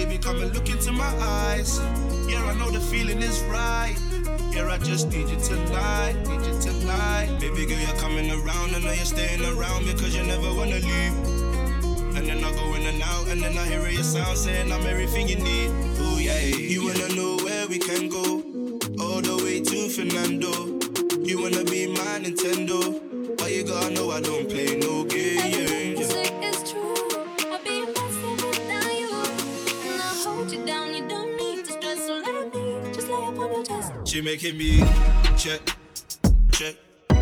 Baby, come and look into my eyes. Yeah, I know the feeling is right. Yeah, I just need you tonight, need you tonight. Baby girl, you're coming around. I know you're staying around me cause you never wanna leave. And then I go in and out, and then I hear your sound saying I'm everything you need. Oh yeah, you wanna know where we can go? All the way to Fernando. You wanna be my Nintendo, but you gotta know I don't play no Everything She making me check, check.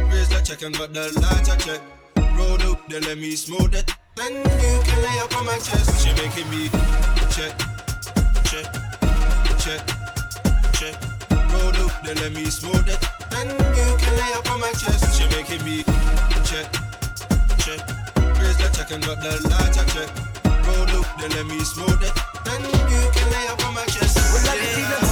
Raise the check and got the lighter, check. Roll up, then let me smoke that. Then you can lay up on my chest. She making me check, check, check, check. Roll up, then let me smoke that. Then you can lay up on my chest. She making me check, check. Raise the check and got the lighter, check. Roll up, then let me smoke that. Then you can lay up on my chest. Yeah.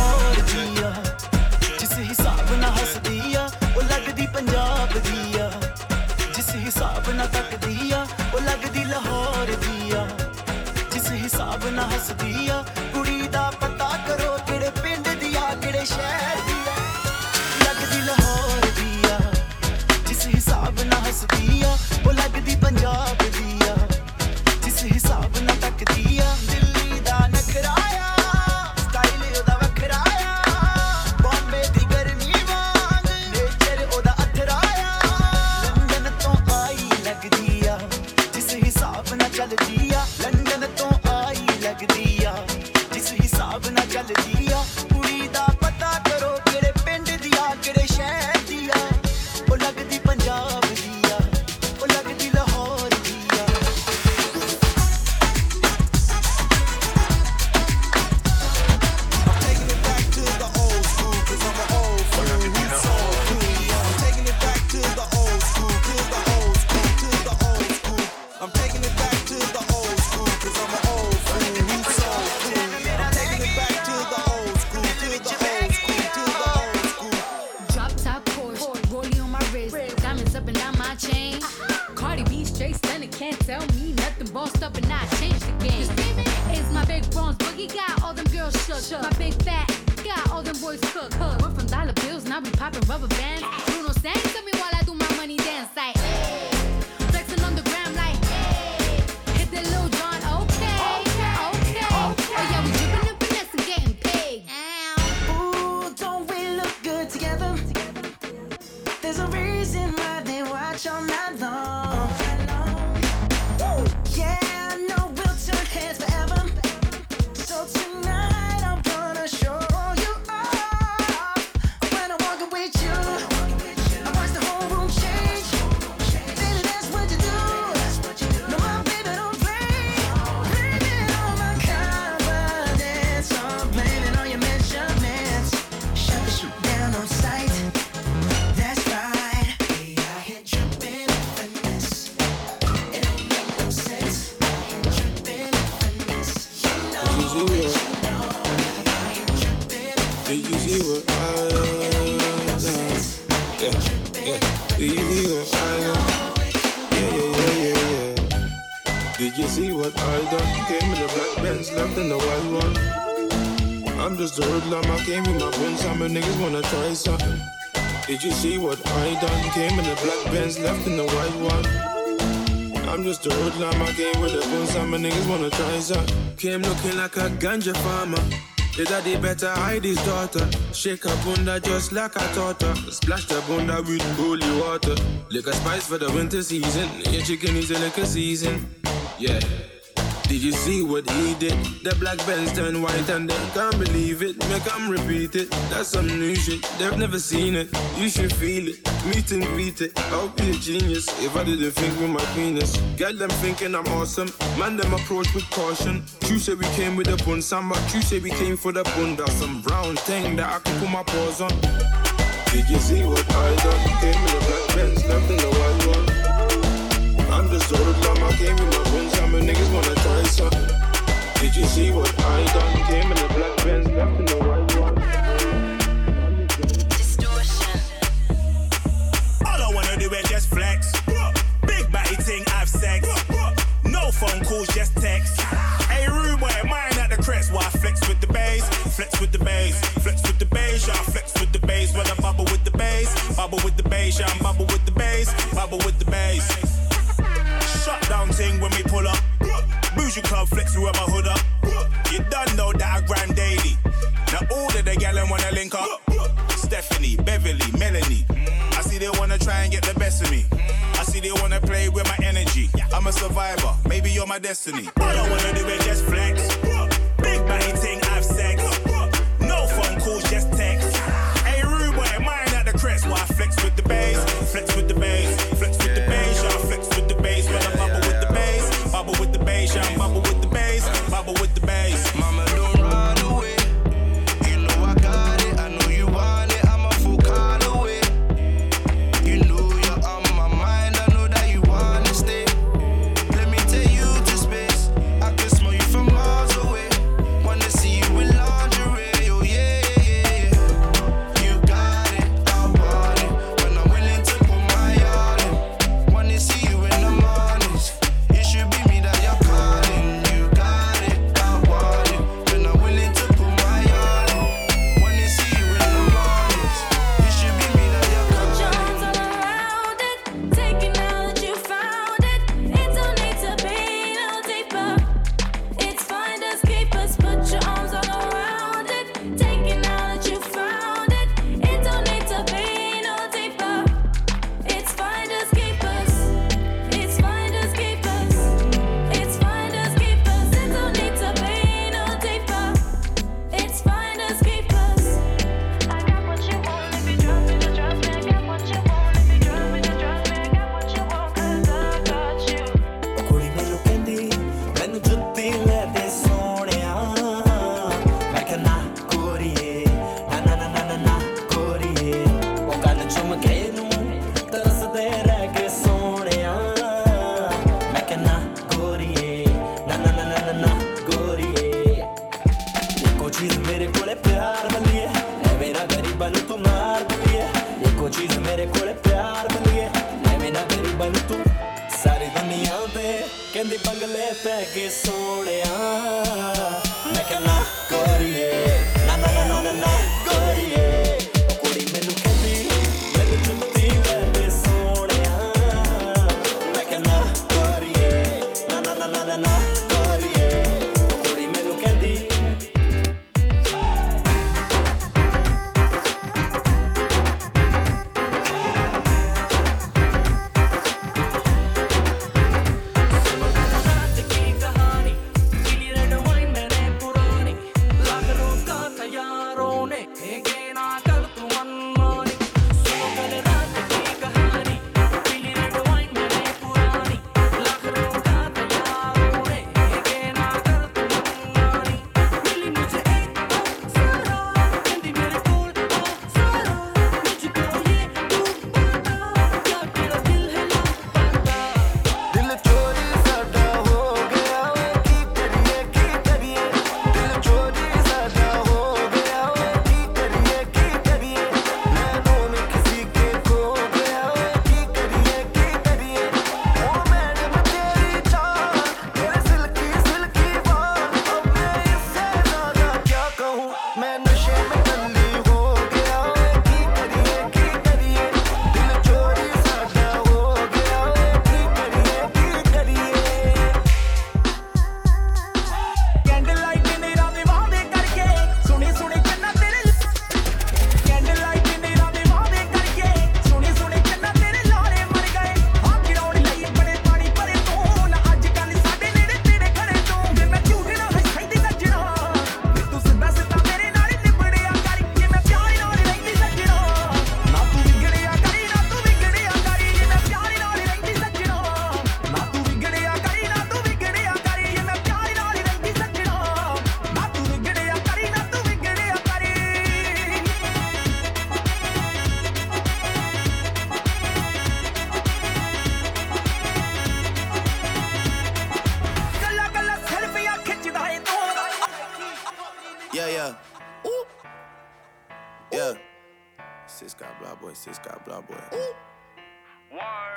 Did you see what I done? Came in the black Benz, left in the white one. I'm just a hoodlum, I came with my friends, some niggas wanna try something. Did you see what I done? Came in the black Benz, left in the white one. I'm just a hoodlum, I came with a gun, some niggas wanna try something. Came looking like a ganja farmer. The daddy better hide his daughter. Shake her bunda just like taught her. Splash the bunda with holy water. Liquor spice for the winter season. Your chicken is a liquor season. Yeah. Did you see what he did? The black Benz turned white and they can't believe it. Make them repeat it. That's some new shit. They've never seen it. You should feel it. Meet and greet it. I'll be a genius if I didn't think with my penis. Get them thinking I'm awesome. Man, them approach with caution. You say we came with a bun, but you say we came for the bun. That's some brown thing that I can put my paws on. Did you see what I done? Came in the black Benz, left in the white one. I'm just so I came with my friends, some niggas wanna try some. Did you see what I done? Came in the black Benz, left in the white one. Distortion. All I wanna do is just flex. Big batty thing, have sex. No phone calls, just text. Hey, rude boy, mine at the crest. Why flex with the bass? Flex with the bass. Flex with the bass. Yeah, flex with the bass. When I bubble with the bass. Bubble with the bass. Yeah, I'm bubble with the bass. Bubble with the bass. Shut down thing when we pull up. Bougie club flex with my hood up. You done know that I grind daily. Now all of the gal wanna link up. Stephanie, Beverly, Melanie. I see they wanna try and get the best of me. I see they wanna play with my energy. I'm a survivor, maybe you're my destiny. All I wanna do is just flex. Big batty thing, have sex. No phone calls, just text. Hey, rude boy, mine at the crest. Why I flex with the bass? Flex with the bass.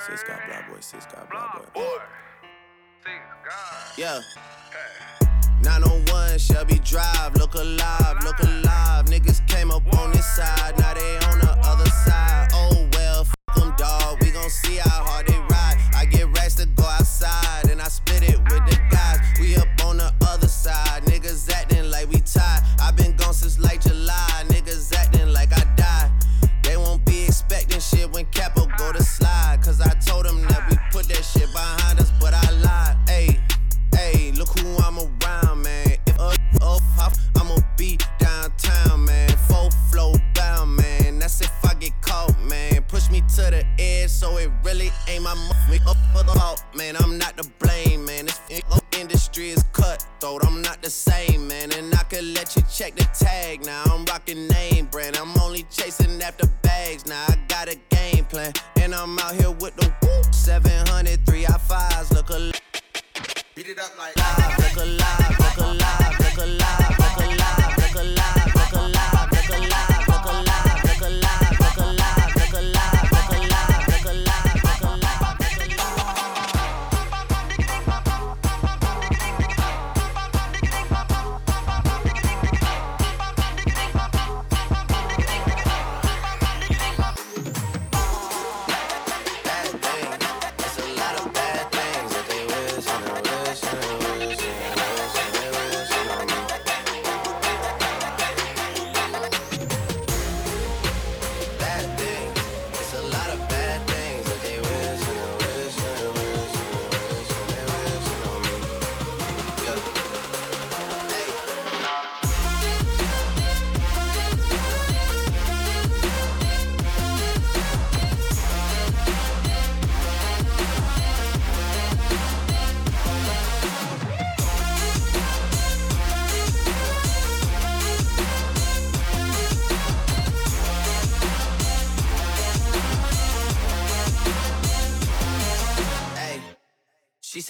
Sis got blah boy, sis got blah boy. Yeah. 901 Shelby Drive, look alive, look alive. Niggas came up on this side, now they on the other side. Oh well, f them dog, we gon' see how hard they ride. I get racks to go outside, and I split it with the guys. We up on the other side, niggas acting like we tied. i been gone since like July, my mo- me up for the fault, man. I'm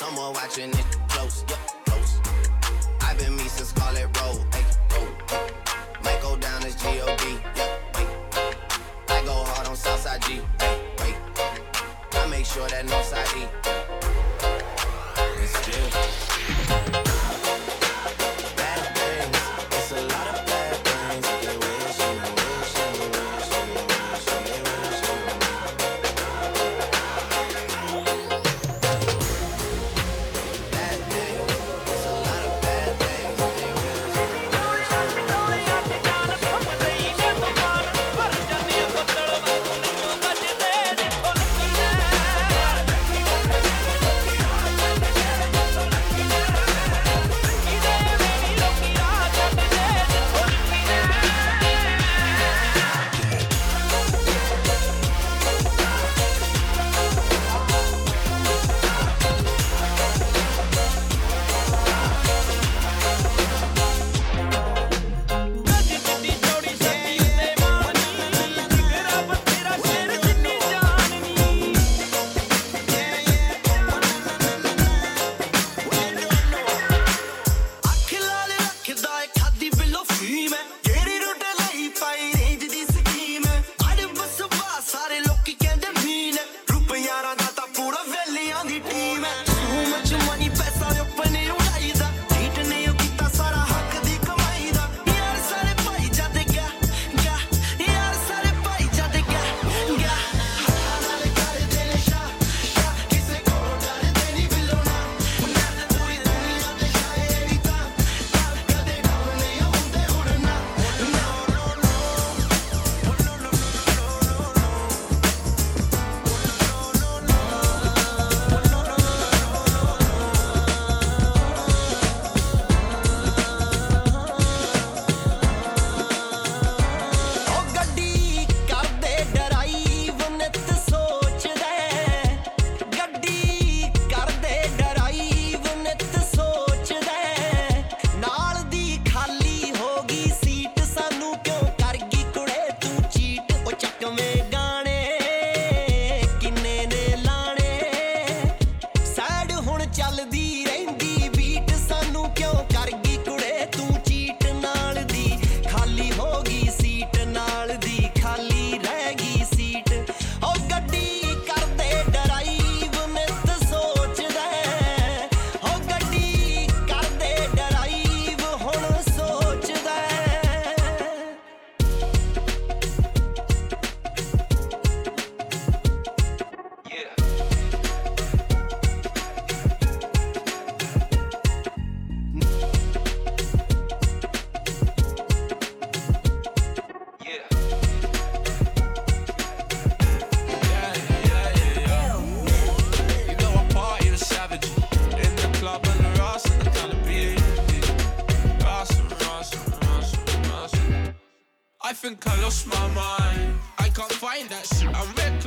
Someone watching it close, yeah, close. I've been me since Scarlet Road. Hey, road. Oh, oh. Might go down as G-O-D, yeah, wait. I go hard on Southside G, hey, wait. I make sure that Northside E. It's still.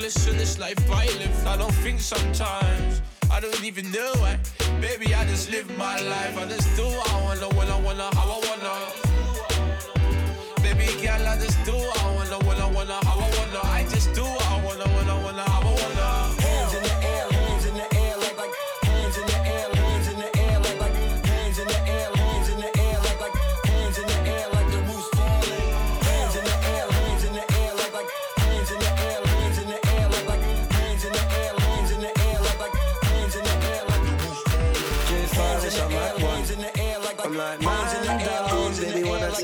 Reckless in this life I live. I don't think sometimes. I don't even know why. Baby, I just live my life. I just do what I wanna, when I wanna, how I wanna. Baby girl, I just do what I wanna, when I wanna, how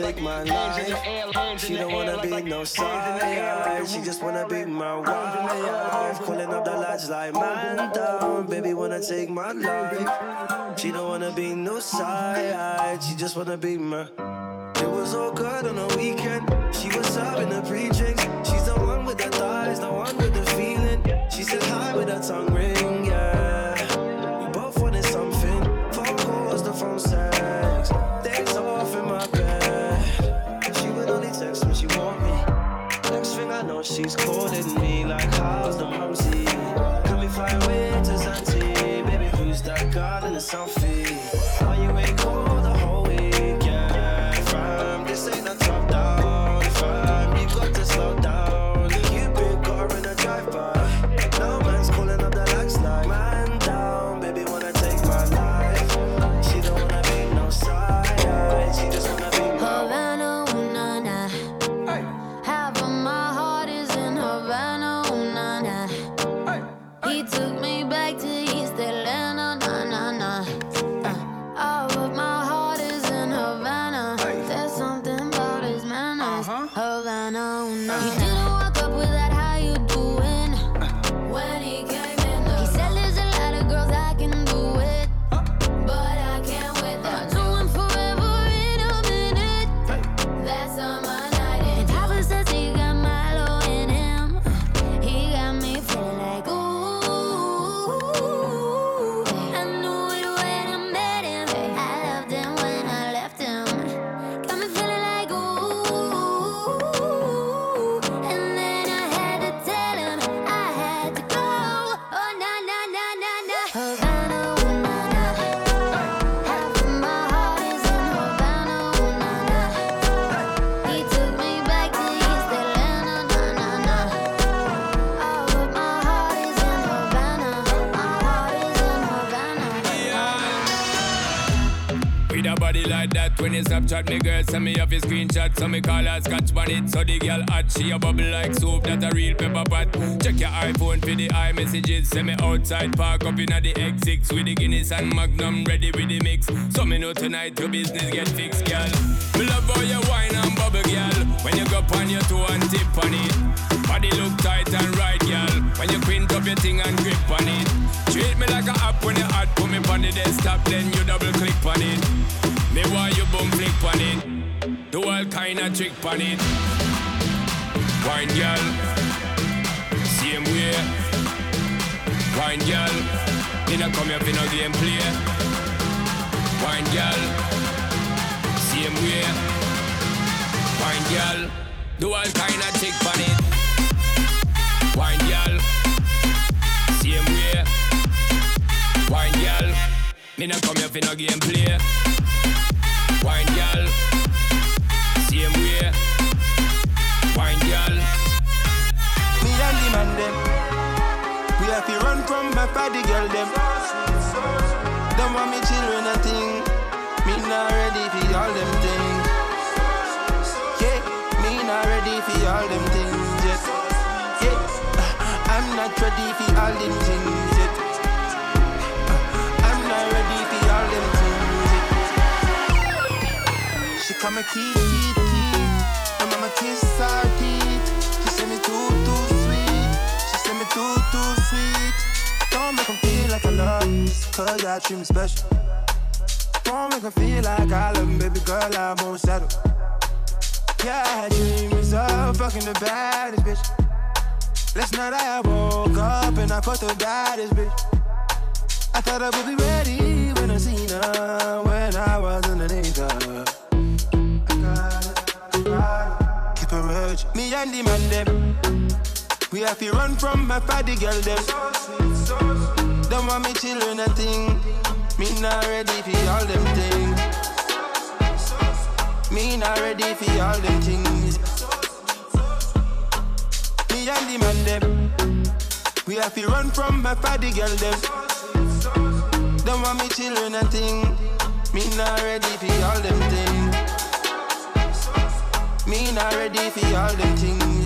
take my life. She don't wanna be no side. She just wanna be my wife. Calling up the lads like man down. Baby wanna take my life. She don't wanna be no side. She just wanna be my. It was all good on the weekend. She was serving the pre-drinks. She's calling me like, how's the mumsy? Can we fly away to Zante? Baby, who's that girl in the selfie? When you Snapchat me girl, send me off your screenshot, so me call her scotch bonnet. So the girl hot, she a bubble like soup, that a real pepper pot. Check your iPhone for the iMessages, send me outside, park up inna the X6 with the Guinness and Magnum ready with the mix. So me know tonight your business get fixed, girl. Me love how you wine and bubble, girl. When you go on your toe and tip on it, body look tight and right, girl. When you quint up your thing and grip on it, treat me like a app when you hot, put me on the desktop, then you double click on it. Me want you boom flick on it. Do all kind of trick on it. Wine girl, same way. Wine girl, me not come here for no game play. Wine girl, same way. Wine girl, do all kind of trick on it. Wine girl, same way. Wine girl, me not come here for no game play. Girl, same way. Girl, the man. We have to run from by the girl them. Want me a thing. Me not ready for all them things. Yeah, me not ready for all them things. Yeah, I'm not ready for all them things come and keep, keep, keep. And I'ma kiss her teeth. She say me too, too sweet. She say me too, too sweet. Don't make 'em feel like I love just cause I treat me special. Don't make 'em feel like I love 'em, baby girl, I won't settle. Yeah, I dream myself fucking the baddest bitch. Last night I woke up and I fucked the baddest bitch. I thought I would be ready when I seen her, me and the man them. We have to run from my fatty girl them. Don't want me children a thing. Me not ready for all them things. Me not ready for all them things. Me and the man them. We have to run from my fatty girl them. Don't want me children a thing. Me not ready for all them things. Me not ready for all them things.